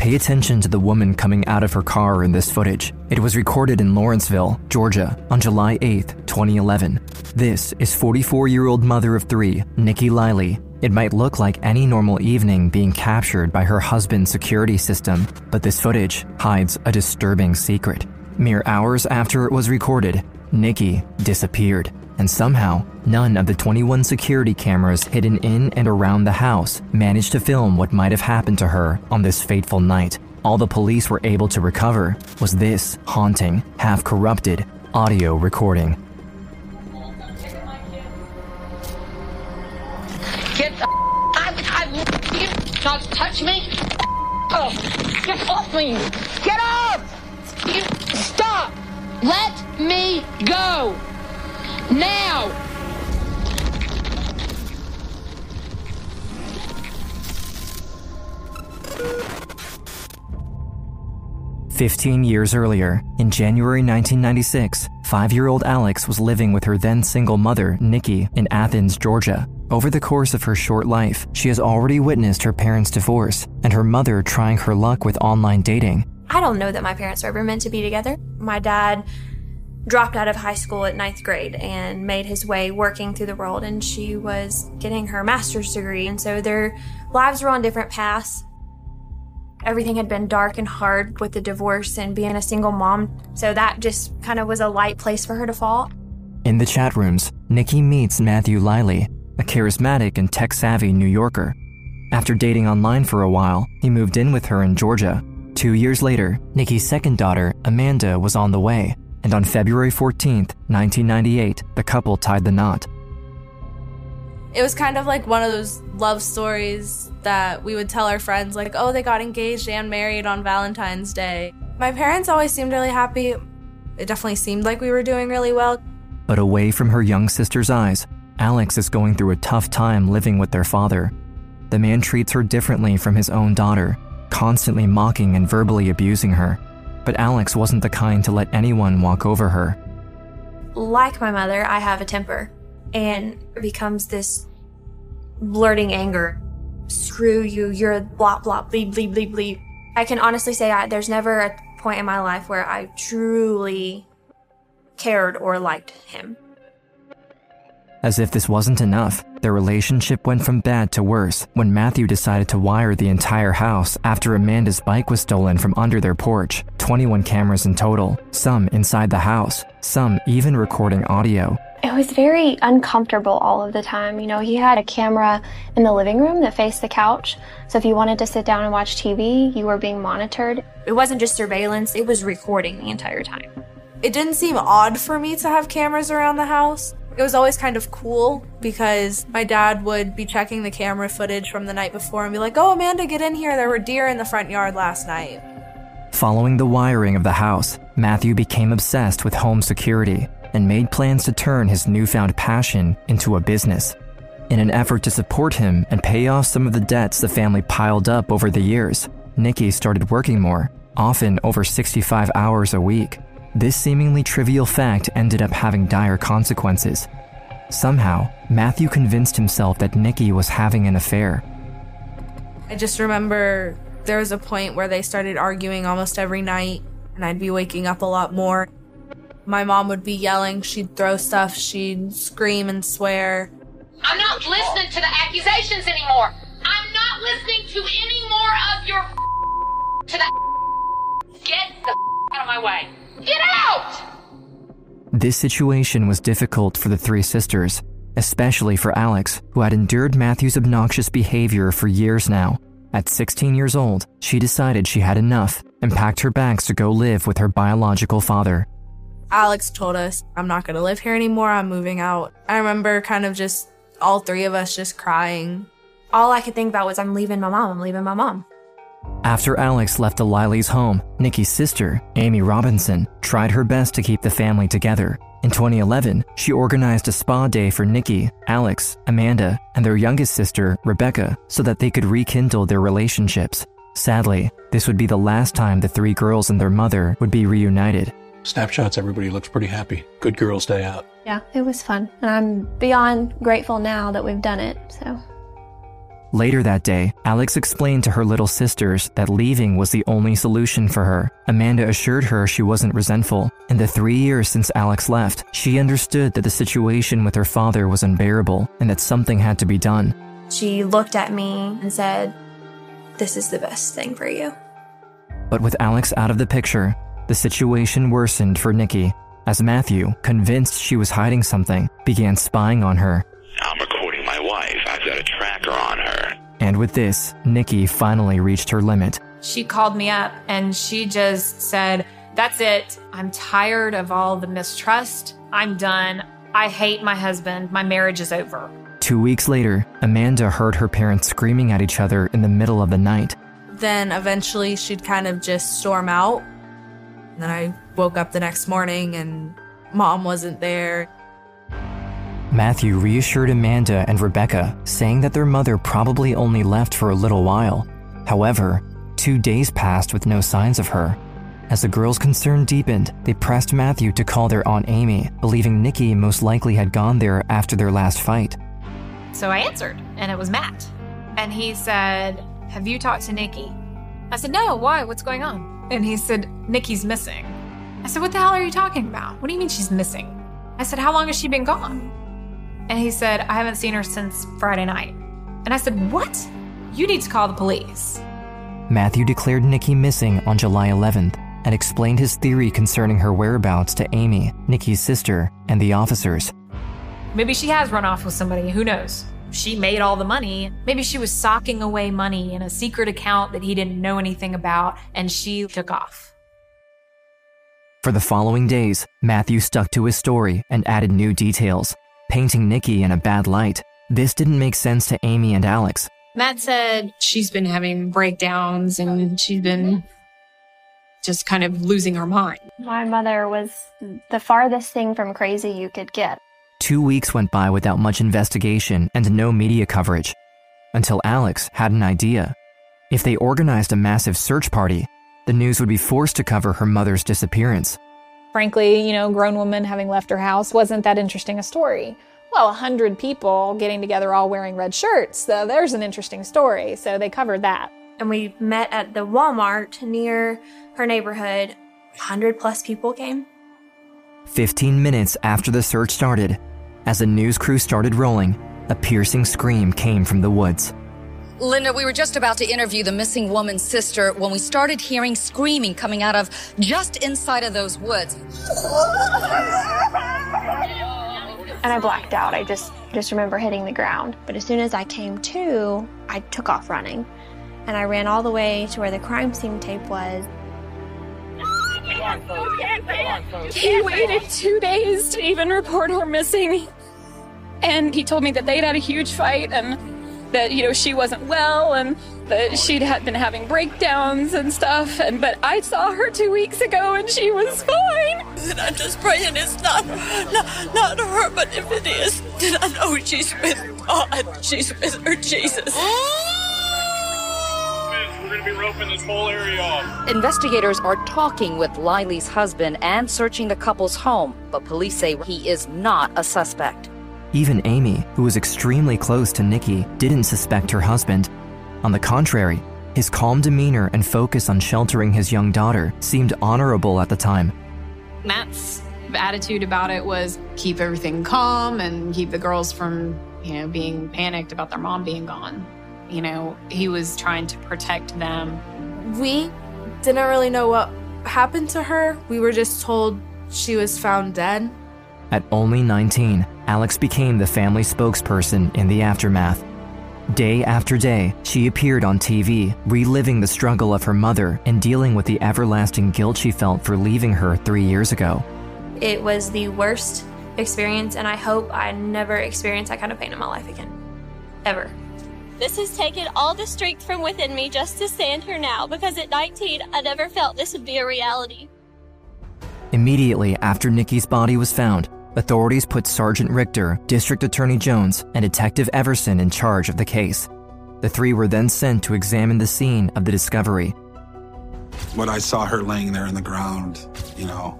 Pay attention to the woman coming out of her car in this footage. It was recorded in Lawrenceville, Georgia, on July 8, 2011. This is 44 year old mother of three, Nikki Leili. It might look like any normal evening being captured by her husband's security system, but this footage hides a disturbing secret. Mere hours after it was recorded, Nikki disappeared, and somehow, none of the 21 security cameras hidden in and around the house managed to film what might have happened to her on this fateful night. All the police were able to recover was this haunting, half corrupted audio recording. Get the I, I, you not touch me. Oh, get off me. Get up. You stop. Let me go. Now! 15 years earlier, in January 1996, five year old Alex was living with her then single mother, Nikki, in Athens, Georgia. Over the course of her short life, she has already witnessed her parents' divorce and her mother trying her luck with online dating. I don't know that my parents were ever meant to be together. My dad dropped out of high school at ninth grade and made his way working through the world, and she was getting her master's degree. And so their lives were on different paths. Everything had been dark and hard with the divorce and being a single mom, so that just kind of was a light place for her to fall. In the chat rooms, Nikki meets Matthew Leili, a charismatic and tech savvy New Yorker. After dating online for a while, he moved in with her in Georgia. Two years later, Nikki's second daughter, Amanda, was on the way, and on February 14, 1998, the couple tied the knot. It was kind of like one of those love stories that we would tell our friends, like, oh, they got engaged and married on Valentine's Day. My parents always seemed really happy. It definitely seemed like we were doing really well. But away from her young sister's eyes, Alex is going through a tough time living with their father. The man treats her differently from his own daughter, constantly mocking and verbally abusing her but Alex wasn't the kind to let anyone walk over her. Like my mother, I have a temper, and it becomes this blurting anger. Screw you, you're blah blah bleep bleep bleep bleep. I can honestly say I, there's never a point in my life where I truly cared or liked him. As if this wasn't enough, their relationship went from bad to worse when Matthew decided to wire the entire house after Amanda's bike was stolen from under their porch. 21 cameras in total, some inside the house, some even recording audio. It was very uncomfortable all of the time. You know, he had a camera in the living room that faced the couch. So if you wanted to sit down and watch TV, you were being monitored. It wasn't just surveillance, it was recording the entire time. It didn't seem odd for me to have cameras around the house. It was always kind of cool because my dad would be checking the camera footage from the night before and be like, Oh, Amanda, get in here. There were deer in the front yard last night. Following the wiring of the house, Matthew became obsessed with home security and made plans to turn his newfound passion into a business. In an effort to support him and pay off some of the debts the family piled up over the years, Nikki started working more, often over 65 hours a week. This seemingly trivial fact ended up having dire consequences. Somehow, Matthew convinced himself that Nikki was having an affair. I just remember there was a point where they started arguing almost every night, and I'd be waking up a lot more. My mom would be yelling, she'd throw stuff, she'd scream and swear. I'm not listening to the accusations anymore. I'm not listening to any more of your to the get the out of my way. Get out! This situation was difficult for the three sisters, especially for Alex, who had endured Matthew's obnoxious behavior for years now. At 16 years old, she decided she had enough and packed her bags to go live with her biological father. Alex told us, I'm not going to live here anymore, I'm moving out. I remember kind of just all three of us just crying. All I could think about was, I'm leaving my mom, I'm leaving my mom. After Alex left the Leili's home, Nikki's sister, Amy Robinson, tried her best to keep the family together. In 2011, she organized a spa day for Nikki, Alex, Amanda, and their youngest sister, Rebecca, so that they could rekindle their relationships. Sadly, this would be the last time the three girls and their mother would be reunited. Snapshots, everybody looks pretty happy. Good girls' day out. Yeah, it was fun. And I'm beyond grateful now that we've done it, so. Later that day, Alex explained to her little sisters that leaving was the only solution for her. Amanda assured her she wasn't resentful. In the three years since Alex left, she understood that the situation with her father was unbearable and that something had to be done. She looked at me and said, This is the best thing for you. But with Alex out of the picture, the situation worsened for Nikki as Matthew, convinced she was hiding something, began spying on her. I'm recording my wife. I've got a tracker on her. And with this, Nikki finally reached her limit. She called me up and she just said, That's it. I'm tired of all the mistrust. I'm done. I hate my husband. My marriage is over. Two weeks later, Amanda heard her parents screaming at each other in the middle of the night. Then eventually she'd kind of just storm out. And then I woke up the next morning and mom wasn't there. Matthew reassured Amanda and Rebecca, saying that their mother probably only left for a little while. However, two days passed with no signs of her. As the girls' concern deepened, they pressed Matthew to call their Aunt Amy, believing Nikki most likely had gone there after their last fight. So I answered, and it was Matt. And he said, Have you talked to Nikki? I said, No, why? What's going on? And he said, Nikki's missing. I said, What the hell are you talking about? What do you mean she's missing? I said, How long has she been gone? And he said, I haven't seen her since Friday night. And I said, What? You need to call the police. Matthew declared Nikki missing on July 11th and explained his theory concerning her whereabouts to Amy, Nikki's sister, and the officers. Maybe she has run off with somebody, who knows? She made all the money. Maybe she was socking away money in a secret account that he didn't know anything about, and she took off. For the following days, Matthew stuck to his story and added new details, painting Nikki in a bad light. This didn't make sense to Amy and Alex. Matt said she's been having breakdowns and she's been just kind of losing her mind. My mother was the farthest thing from crazy you could get. Two weeks went by without much investigation and no media coverage. Until Alex had an idea. If they organized a massive search party, the news would be forced to cover her mother's disappearance. Frankly, you know, grown woman having left her house wasn't that interesting a story. Well, a hundred people getting together all wearing red shirts, so there's an interesting story. So they covered that. And we met at the Walmart near her neighborhood. A 100 plus people came. 15 minutes after the search started, as the news crew started rolling, a piercing scream came from the woods. Linda, we were just about to interview the missing woman's sister when we started hearing screaming coming out of just inside of those woods. And I blacked out. I just just remember hitting the ground. But as soon as I came to, I took off running. And I ran all the way to where the crime scene tape was. He waited two days to even report her missing. And he told me that they'd had a huge fight and that, you know, she wasn't well and that she'd had been having breakdowns and stuff. And but I saw her two weeks ago and she was fine. And I'm just praying it's not, not, not her, but if it is, then I know she's with God. She's with her Jesus. We're going to be roping this whole area. Investigators are talking with Leili's husband and searching the couple's home, but police say he is not a suspect. Even Amy, who was extremely close to Nikki, didn't suspect her husband. On the contrary, his calm demeanor and focus on sheltering his young daughter seemed honorable at the time. Matt's attitude about it was keep everything calm and keep the girls from, you know, being panicked about their mom being gone. You know, he was trying to protect them. We didn't really know what happened to her. We were just told she was found dead. At only 19, Alex became the family spokesperson in the aftermath. Day after day, she appeared on TV, reliving the struggle of her mother and dealing with the everlasting guilt she felt for leaving her three years ago. It was the worst experience, and I hope I never experience that kind of pain in my life again. Ever. This has taken all the strength from within me just to stand here now because at 19, I never felt this would be a reality. Immediately after Nikki's body was found, authorities put Sergeant Richter, District Attorney Jones, and Detective Everson in charge of the case. The three were then sent to examine the scene of the discovery. When I saw her laying there in the ground, you know,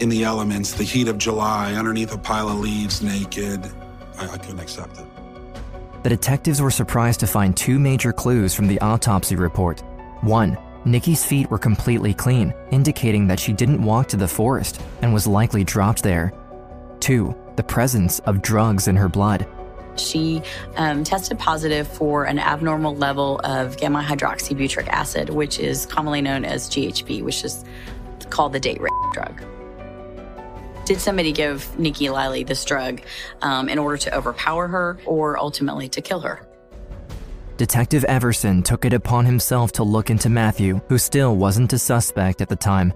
in the elements, the heat of July, underneath a pile of leaves, naked, I, I couldn't accept it. the detectives were surprised to find two major clues from the autopsy report. One, Nikki's feet were completely clean, indicating that she didn't walk to the forest and was likely dropped there. Two, the presence of drugs in her blood. She um, tested positive for an abnormal level of gamma hydroxybutyric acid, which is commonly known as GHB, which is called the date rape drug. Did somebody give Nikki Leili this drug um, in order to overpower her or ultimately to kill her? Detective Everson took it upon himself to look into Matthew, who still wasn't a suspect at the time.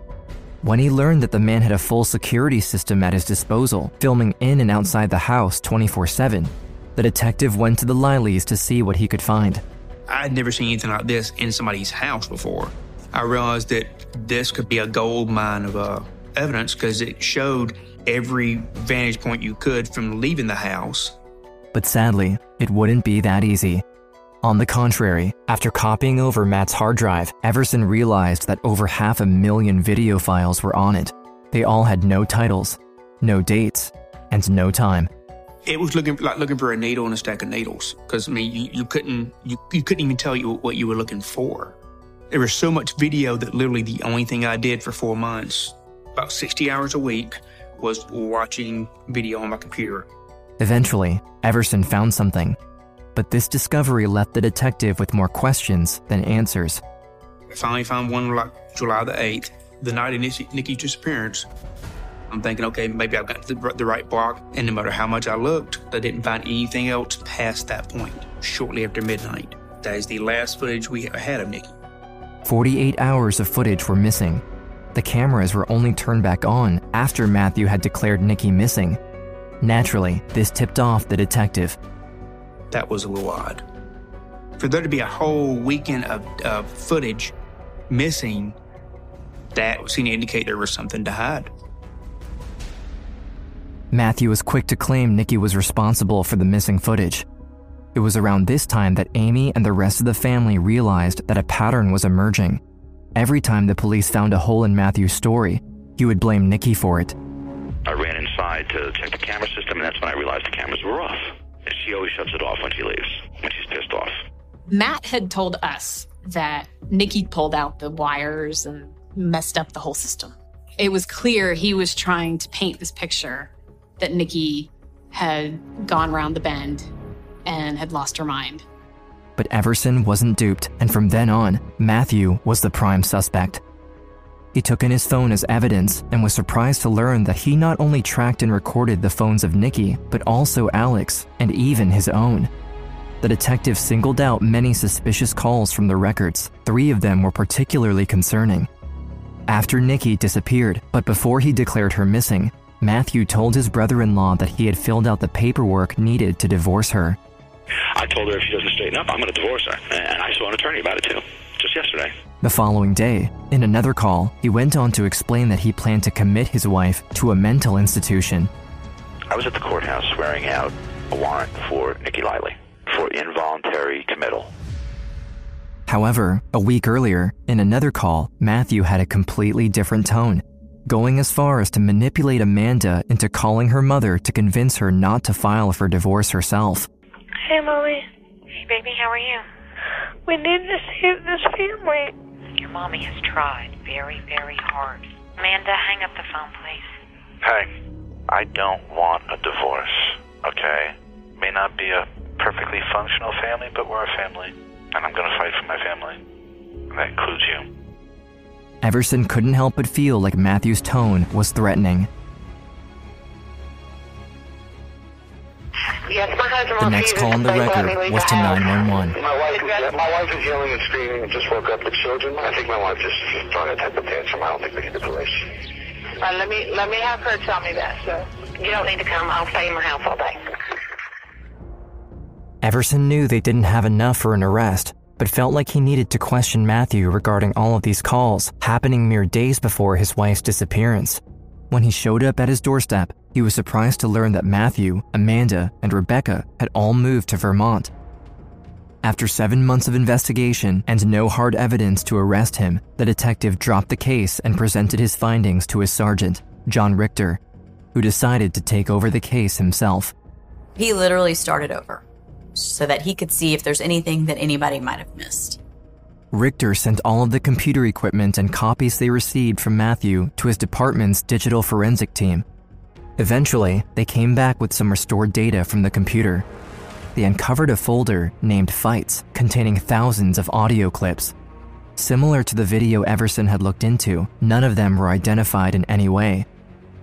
When he learned that the man had a full security system at his disposal, filming in and outside the house 24 7, the detective went to the Leilis to see what he could find. I'd never seen anything like this in somebody's house before. I realized that this could be a gold mine of uh, evidence because it showed every vantage point you could from leaving the house. But sadly, it wouldn't be that easy. On the contrary, after copying over Matt's hard drive, Everson realized that over half a million video files were on it. They all had no titles, no dates, and no time. It was looking like looking for a needle in a stack of needles because I mean you, you couldn't you, you couldn't even tell you what you were looking for. There was so much video that literally the only thing I did for four months, about 60 hours a week, was watching video on my computer. Eventually, Everson found something. But this discovery left the detective with more questions than answers. I finally found one like July the 8th, the night of Nikki's disappearance. I'm thinking, okay, maybe I've got the, the right block. And no matter how much I looked, I didn't find anything else past that point, shortly after midnight. That is the last footage we had of Nikki. 48 hours of footage were missing. The cameras were only turned back on after Matthew had declared Nikki missing. Naturally, this tipped off the detective. That was a little odd. For there to be a whole weekend of, of footage missing, that seemed to indicate there was something to hide. Matthew was quick to claim Nikki was responsible for the missing footage. It was around this time that Amy and the rest of the family realized that a pattern was emerging. Every time the police found a hole in Matthew's story, he would blame Nikki for it. I ran inside to check the camera system, and that's when I realized the cameras were off. And she always shuts it off when she leaves, when she's pissed off. Matt had told us that Nikki pulled out the wires and messed up the whole system. It was clear he was trying to paint this picture that Nikki had gone round the bend and had lost her mind. But Everson wasn't duped, and from then on, Matthew was the prime suspect. He took in his phone as evidence and was surprised to learn that he not only tracked and recorded the phones of Nikki, but also Alex and even his own. The detective singled out many suspicious calls from the records. Three of them were particularly concerning. After Nikki disappeared, but before he declared her missing, Matthew told his brother in law that he had filled out the paperwork needed to divorce her. I told her if she doesn't straighten up, I'm going to divorce her. And I saw an attorney about it too, just yesterday. The following day, in another call, he went on to explain that he planned to commit his wife to a mental institution. I was at the courthouse swearing out a warrant for Nikki Leili for involuntary committal. However, a week earlier, in another call, Matthew had a completely different tone, going as far as to manipulate Amanda into calling her mother to convince her not to file for divorce herself. Hey, Mommy. Hey, baby, how are you? We need to save this family. Your mommy has tried very, very hard. Amanda, hang up the phone, please. Hey, I don't want a divorce, okay? May not be a perfectly functional family, but we're a family. And I'm gonna fight for my family. And that includes you. Everson couldn't help but feel like Matthew's tone was threatening. Yes, my The next call on the record was to 911. My wife, my wife is yelling and screaming and just woke up the children. I think my wife just is throwing a type of tantrum. I don't think we need the police. Uh, let me let me have her tell me that. So you don't need to come. I'll stay in my house all day. Everson knew they didn't have enough for an arrest, but felt like he needed to question Matthew regarding all of these calls happening mere days before his wife's disappearance. When he showed up at his doorstep, he was surprised to learn that Matthew, Amanda, and Rebecca had all moved to Vermont. After seven months of investigation and no hard evidence to arrest him, the detective dropped the case and presented his findings to his sergeant, John Richter, who decided to take over the case himself. He literally started over. so that he could see if there's anything that anybody might have missed. Richter sent all of the computer equipment and copies they received from Matthew to his department's digital forensic team. Eventually, they came back with some restored data from the computer. They uncovered a folder named Fights containing thousands of audio clips. Similar to the video Everson had looked into, none of them were identified in any way.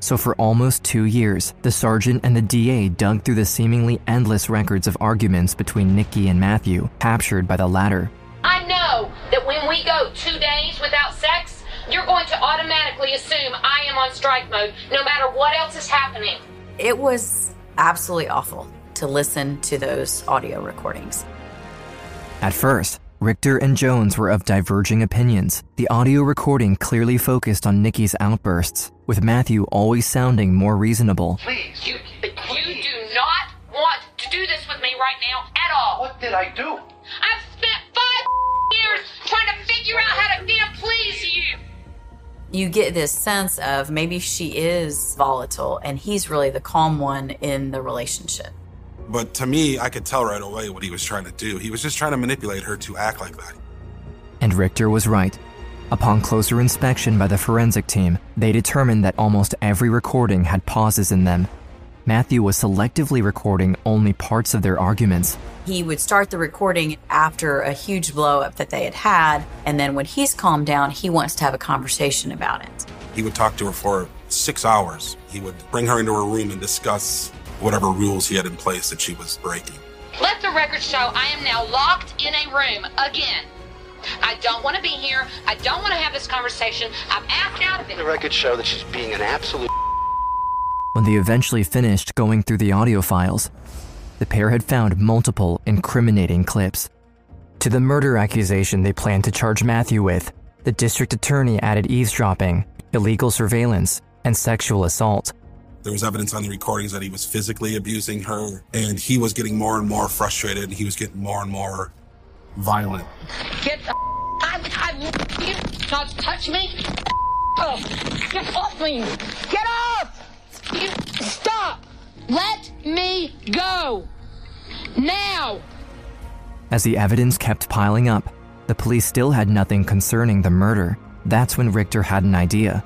So, for almost two years, the sergeant and the DA dug through the seemingly endless records of arguments between Nikki and Matthew, captured by the latter. I know that when we go two days without sex, you're going to automatically assume I am on strike mode, no matter what else is happening. It was absolutely awful to listen to those audio recordings. At first, Richter and Jones were of diverging opinions. The audio recording clearly focused on Nikki's outbursts, with Matthew always sounding more reasonable. Please. You, you do not want to do this with me right now at all. What did I do? I've spent five years trying to figure out how to damn please you. You get this sense of maybe she is volatile and he's really the calm one in the relationship. But to me, I could tell right away what he was trying to do. He was just trying to manipulate her to act like that. And Richter was right. Upon closer inspection by the forensic team, they determined that almost every recording had pauses in them. Matthew was selectively recording only parts of their arguments. He would start the recording after a huge blow up that they had had, and then when he's calmed down, he wants to have a conversation about it. He would talk to her for six hours. He would bring her into her room and discuss whatever rules he had in place that she was breaking. Let the record show I am now locked in a room again. I don't want to be here. I don't want to have this conversation. I'm asked out of it. The record show that she's being an absolute. When they eventually finished going through the audio files, the pair had found multiple incriminating clips. To the murder accusation they planned to charge Matthew with, the district attorney added eavesdropping, illegal surveillance, and sexual assault. There was evidence on the recordings that he was physically abusing her, and he was getting more and more frustrated, and he was getting more and more violent. Get the I, I, you not touch me. Get off me. Get off. You stop. Let me go. Now. As the evidence kept piling up, the police still had nothing concerning the murder. That's when Richter had an idea.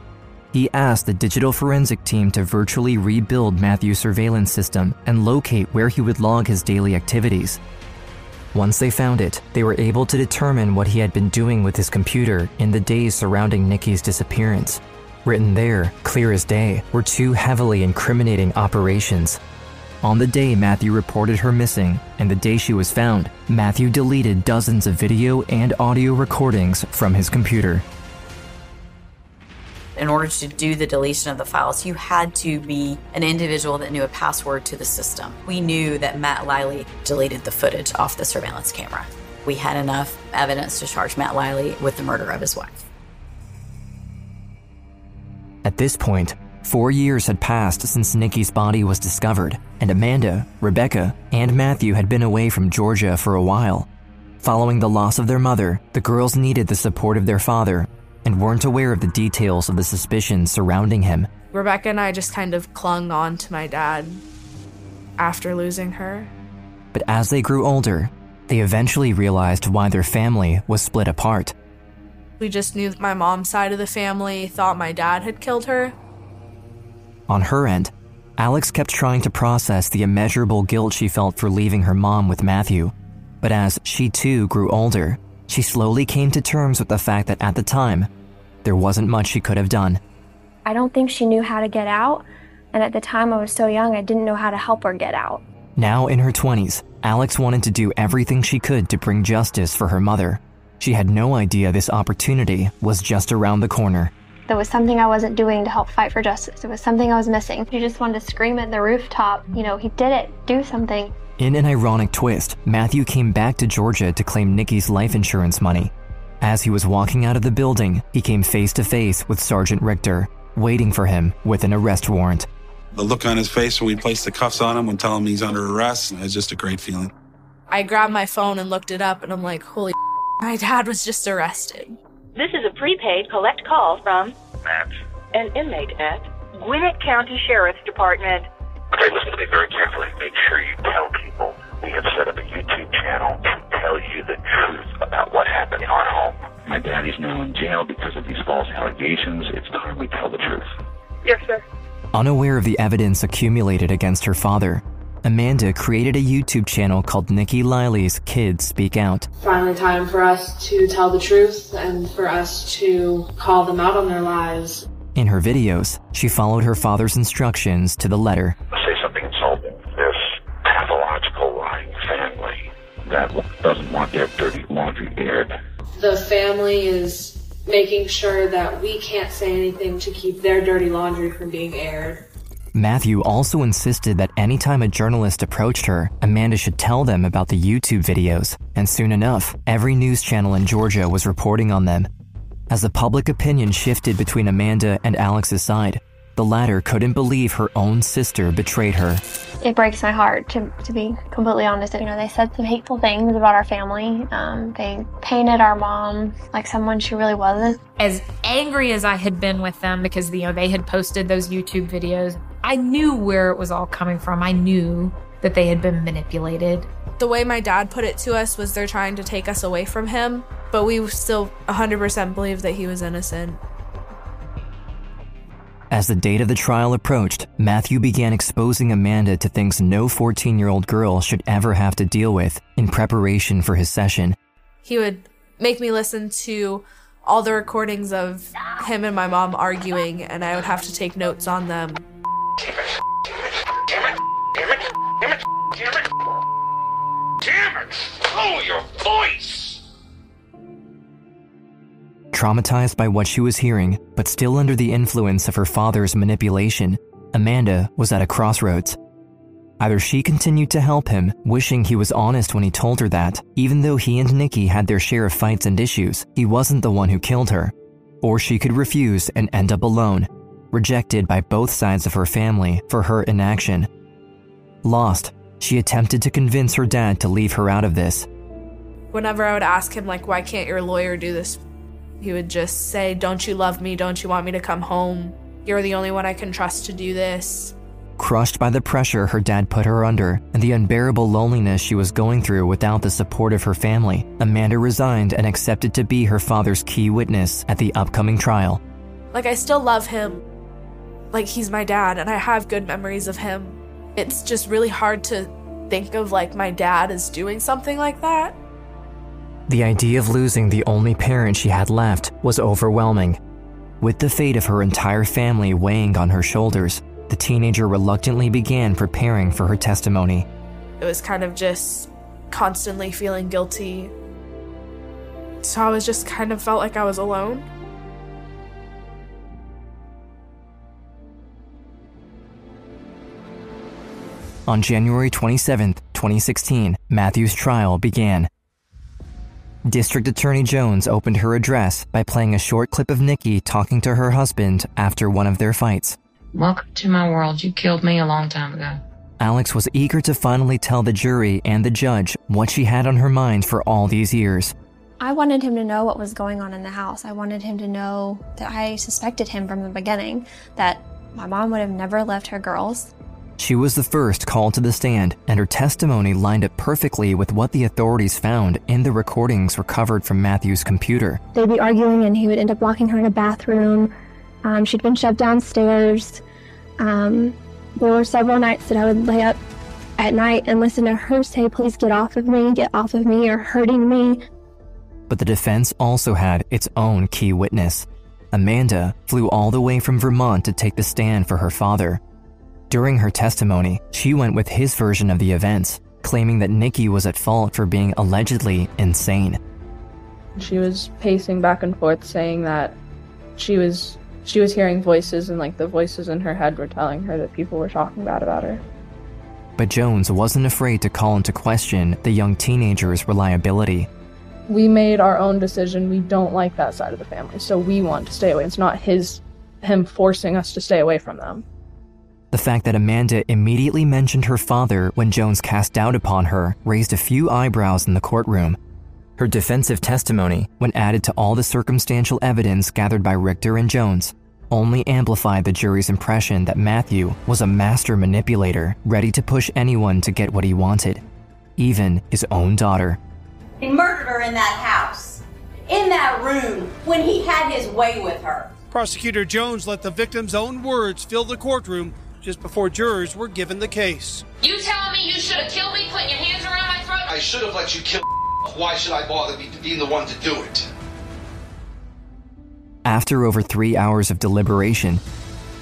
He asked the digital forensic team to virtually rebuild Matthew's surveillance system and locate where he would log his daily activities. Once they found it, they were able to determine what he had been doing with his computer in the days surrounding Nikki's disappearance. Written there, clear as day, were two heavily incriminating operations. On the day Matthew reported her missing and the day she was found, Matthew deleted dozens of video and audio recordings from his computer. In order to do the deletion of the files, you had to be an individual that knew a password to the system. We knew that Matt Leili deleted the footage off the surveillance camera. We had enough evidence to charge Matt Leili with the murder of his wife. At this point, four years had passed since Nikki's body was discovered, and Amanda, Rebecca, and Matthew had been away from Georgia for a while. Following the loss of their mother, the girls needed the support of their father and weren't aware of the details of the suspicions surrounding him. Rebecca and I just kind of clung on to my dad after losing her. But as they grew older, they eventually realized why their family was split apart. We just knew that my mom's side of the family thought my dad had killed her. On her end, Alex kept trying to process the immeasurable guilt she felt for leaving her mom with Matthew. But as she too grew older, she slowly came to terms with the fact that at the time, there wasn't much she could have done. I don't think she knew how to get out, and at the time I was so young I didn't know how to help her get out. Now in her 20s, Alex wanted to do everything she could to bring justice for her mother. She had no idea this opportunity was just around the corner. There was something I wasn't doing to help fight for justice. There was something I was missing. She just wanted to scream at the rooftop, you know, he did it, do something. In an ironic twist, Matthew came back to Georgia to claim Nikki's life insurance money. As he was walking out of the building, he came face to face with Sergeant Richter, waiting for him with an arrest warrant. The look on his face when we placed the cuffs on him and tell him he's under arrest is just a great feeling. I grabbed my phone and looked it up, and I'm like, holy my dad was just arrested. This is a prepaid collect call from Matt. an inmate at Gwinnett County Sheriff's Department. Okay, listen to me very carefully. Make sure you tell people We have set up a YouTube channel to tell you the truth about what happened in our home. My dad is now in jail because of these false allegations. It's time we tell the truth. Yes, sir. Unaware of the evidence accumulated against her father, Amanda created a YouTube channel called Nikki Leili's Kids Speak Out. Finally, time for us to tell the truth and for us to call them out on their lies. In her videos, she followed her father's instructions to the letter. Say something insulting. This pathological lying family that doesn't want their dirty laundry aired. The family is making sure that we can't say anything to keep their dirty laundry from being aired. Matthew also insisted that anytime a journalist approached her, Amanda should tell them about the YouTube videos, and soon enough, every news channel in Georgia was reporting on them. As the public opinion shifted between Amanda and Alex's side, the latter couldn't believe her own sister betrayed her. It breaks my heart to, to be completely honest. You know, they said some hateful things about our family. Um, they painted our mom like someone she really wasn't. As angry as I had been with them because you know they had posted those YouTube videos, I knew where it was all coming from. I knew that they had been manipulated. The way my dad put it to us was they're trying to take us away from him, but we still 100% believe that he was innocent. As the date of the trial approached, Matthew began exposing Amanda to things no 14 year old girl should ever have to deal with in preparation for his session. He would make me listen to all the recordings of him and my mom arguing, and I would have to take notes on them. Traumatized by what she was hearing, but still under the influence of her father's manipulation, Amanda was at a crossroads. Either she continued to help him, wishing he was honest when he told her that, even though he and Nikki had their share of fights and issues, he wasn't the one who killed her, or she could refuse and end up alone, rejected by both sides of her family for her inaction. Lost, she attempted to convince her dad to leave her out of this. Whenever I would ask him, like, why can't your lawyer do this? He would just say, Don't you love me? Don't you want me to come home? You're the only one I can trust to do this. Crushed by the pressure her dad put her under and the unbearable loneliness she was going through without the support of her family, Amanda resigned and accepted to be her father's key witness at the upcoming trial. Like, I still love him. Like, he's my dad, and I have good memories of him. It's just really hard to think of, like, my dad as doing something like that. The idea of losing the only parent she had left was overwhelming. With the fate of her entire family weighing on her shoulders, the teenager reluctantly began preparing for her testimony. It was kind of just constantly feeling guilty. So I was just kind of felt like I was alone. On January 27, 2016, Matthew's trial began. District Attorney Jones opened her address by playing a short clip of Nikki talking to her husband after one of their fights. Welcome to my world. You killed me a long time ago. Alex was eager to finally tell the jury and the judge what she had on her mind for all these years. I wanted him to know what was going on in the house. I wanted him to know that I suspected him from the beginning, that my mom would have never left her girls. She was the first called to the stand, and her testimony lined up perfectly with what the authorities found in the recordings recovered from Matthew's computer. They'd be arguing, and he would end up locking her in a bathroom. Um, she'd been shoved downstairs. Um, there were several nights that I would lay up at night and listen to her say, Please get off of me, get off of me, you're hurting me. But the defense also had its own key witness. Amanda flew all the way from Vermont to take the stand for her father. During her testimony, she went with his version of the events, claiming that Nikki was at fault for being allegedly insane. She was pacing back and forth saying that she was she was hearing voices and like the voices in her head were telling her that people were talking bad about her. But Jones wasn't afraid to call into question the young teenager's reliability. We made our own decision. We don't like that side of the family, so we want to stay away. It's not his him forcing us to stay away from them. The fact that Amanda immediately mentioned her father when Jones cast doubt upon her raised a few eyebrows in the courtroom. Her defensive testimony, when added to all the circumstantial evidence gathered by Richter and Jones, only amplified the jury's impression that Matthew was a master manipulator ready to push anyone to get what he wanted. even his own daughter. He murdered her in that house, in that room, when he had his way with her. Prosecutor Jones let the victim's own words fill the courtroom just before jurors were given the case. You telling me you should have killed me putting your hands around my throat? I should have let you kill. Why should I bother being the one to do it? After over three hours of deliberation,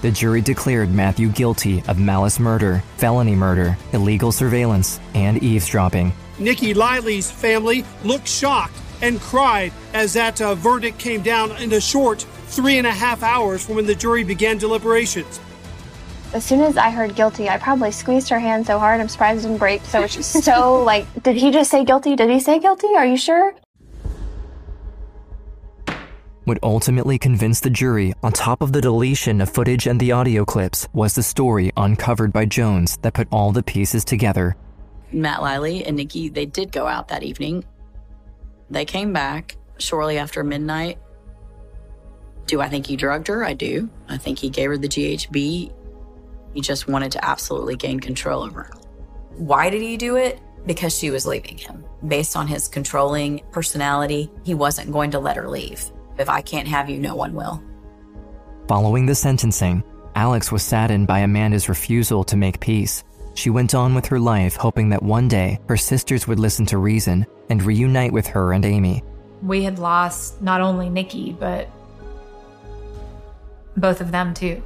the jury declared Matthew guilty of malice murder, felony murder, illegal surveillance, and eavesdropping. Nikki Leili's family looked shocked and cried as that uh, verdict came down in a short three and a half hours from when the jury began deliberations. As soon as I heard guilty, I probably squeezed her hand so hard I'm surprised it didn't break. So it's just so like, did he just say guilty? Did he say guilty? Are you sure? What ultimately convinced the jury, on top of the deletion of footage and the audio clips, was the story uncovered by Jones that put all the pieces together. Matt Leili and Nikki, they did go out that evening. They came back shortly after midnight. Do I think he drugged her? I do. I think he gave her the GHB. He just wanted to absolutely gain control over her. Why did he do it? Because she was leaving him. Based on his controlling personality, he wasn't going to let her leave. If I can't have you, no one will. Following the sentencing, Alex was saddened by Amanda's refusal to make peace. She went on with her life, hoping that one day her sisters would listen to reason and reunite with her and Amy. We had lost not only Nikki, but both of them too.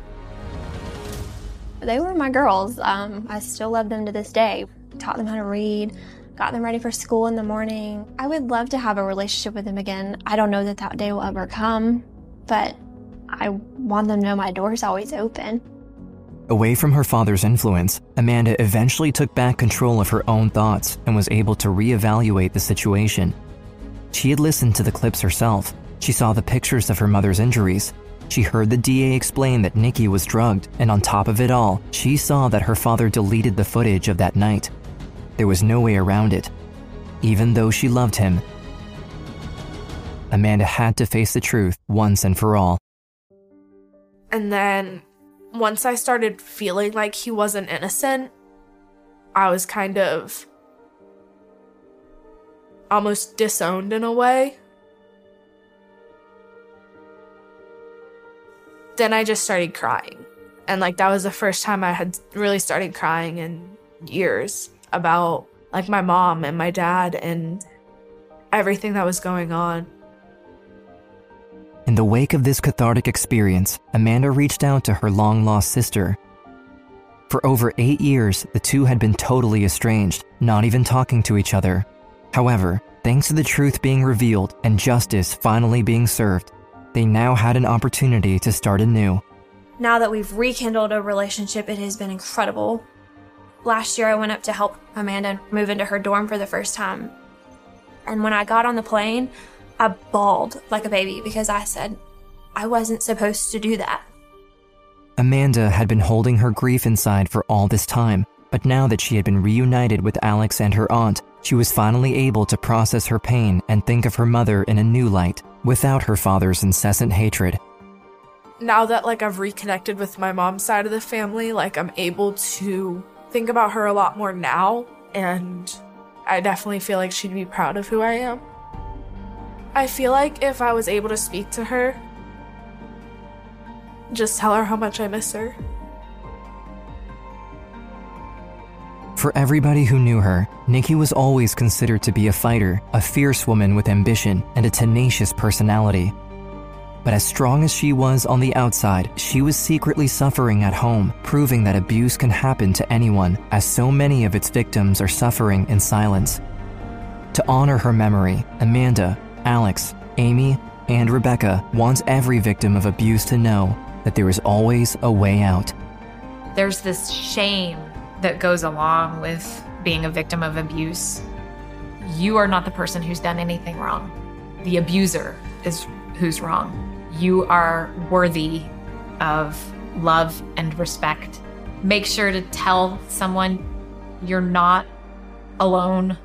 They were my girls. Um, I still love them to this day. Taught them how to read, got them ready for school in the morning. I would love to have a relationship with them again. I don't know that that day will ever come, but I want them to know my door's always open. Away from her father's influence, Amanda eventually took back control of her own thoughts and was able to reevaluate the situation. She had listened to the clips herself. She saw the pictures of her mother's injuries. She heard the DA explain that Nikki was drugged, and on top of it all, she saw that her father deleted the footage of that night. There was no way around it. Even though she loved him, Amanda had to face the truth once and for all. And then once I started feeling like he wasn't innocent, I was kind of almost disowned in a way. Then I just started crying. And like that was the first time I had really started crying in years about like my mom and my dad and everything that was going on. In the wake of this cathartic experience, Amanda reached out to her long lost sister. For over eight years, the two had been totally estranged, not even talking to each other. However, thanks to the truth being revealed and justice finally being served, they now had an opportunity to start anew. Now that we've rekindled a relationship, it has been incredible. Last year, I went up to help Amanda move into her dorm for the first time. And when I got on the plane, I bawled like a baby because I said I wasn't supposed to do that. Amanda had been holding her grief inside for all this time, but now that she had been reunited with Alex and her aunt, she was finally able to process her pain and think of her mother in a new light, without her father's incessant hatred. Now that like I've reconnected with my mom's side of the family, like I'm able to think about her a lot more now and I definitely feel like she'd be proud of who I am. I feel like if I was able to speak to her, just tell her how much I miss her. For everybody who knew her, Nikki was always considered to be a fighter, a fierce woman with ambition, and a tenacious personality. But as strong as she was on the outside, she was secretly suffering at home, proving that abuse can happen to anyone, as so many of its victims are suffering in silence. To honor her memory, Amanda, Alex, Amy, and Rebecca wants every victim of abuse to know that there is always a way out. There's this shame that goes along with being a victim of abuse. You are not the person who's done anything wrong. The abuser is who's wrong. You are worthy of love and respect. Make sure to tell someone you're not alone.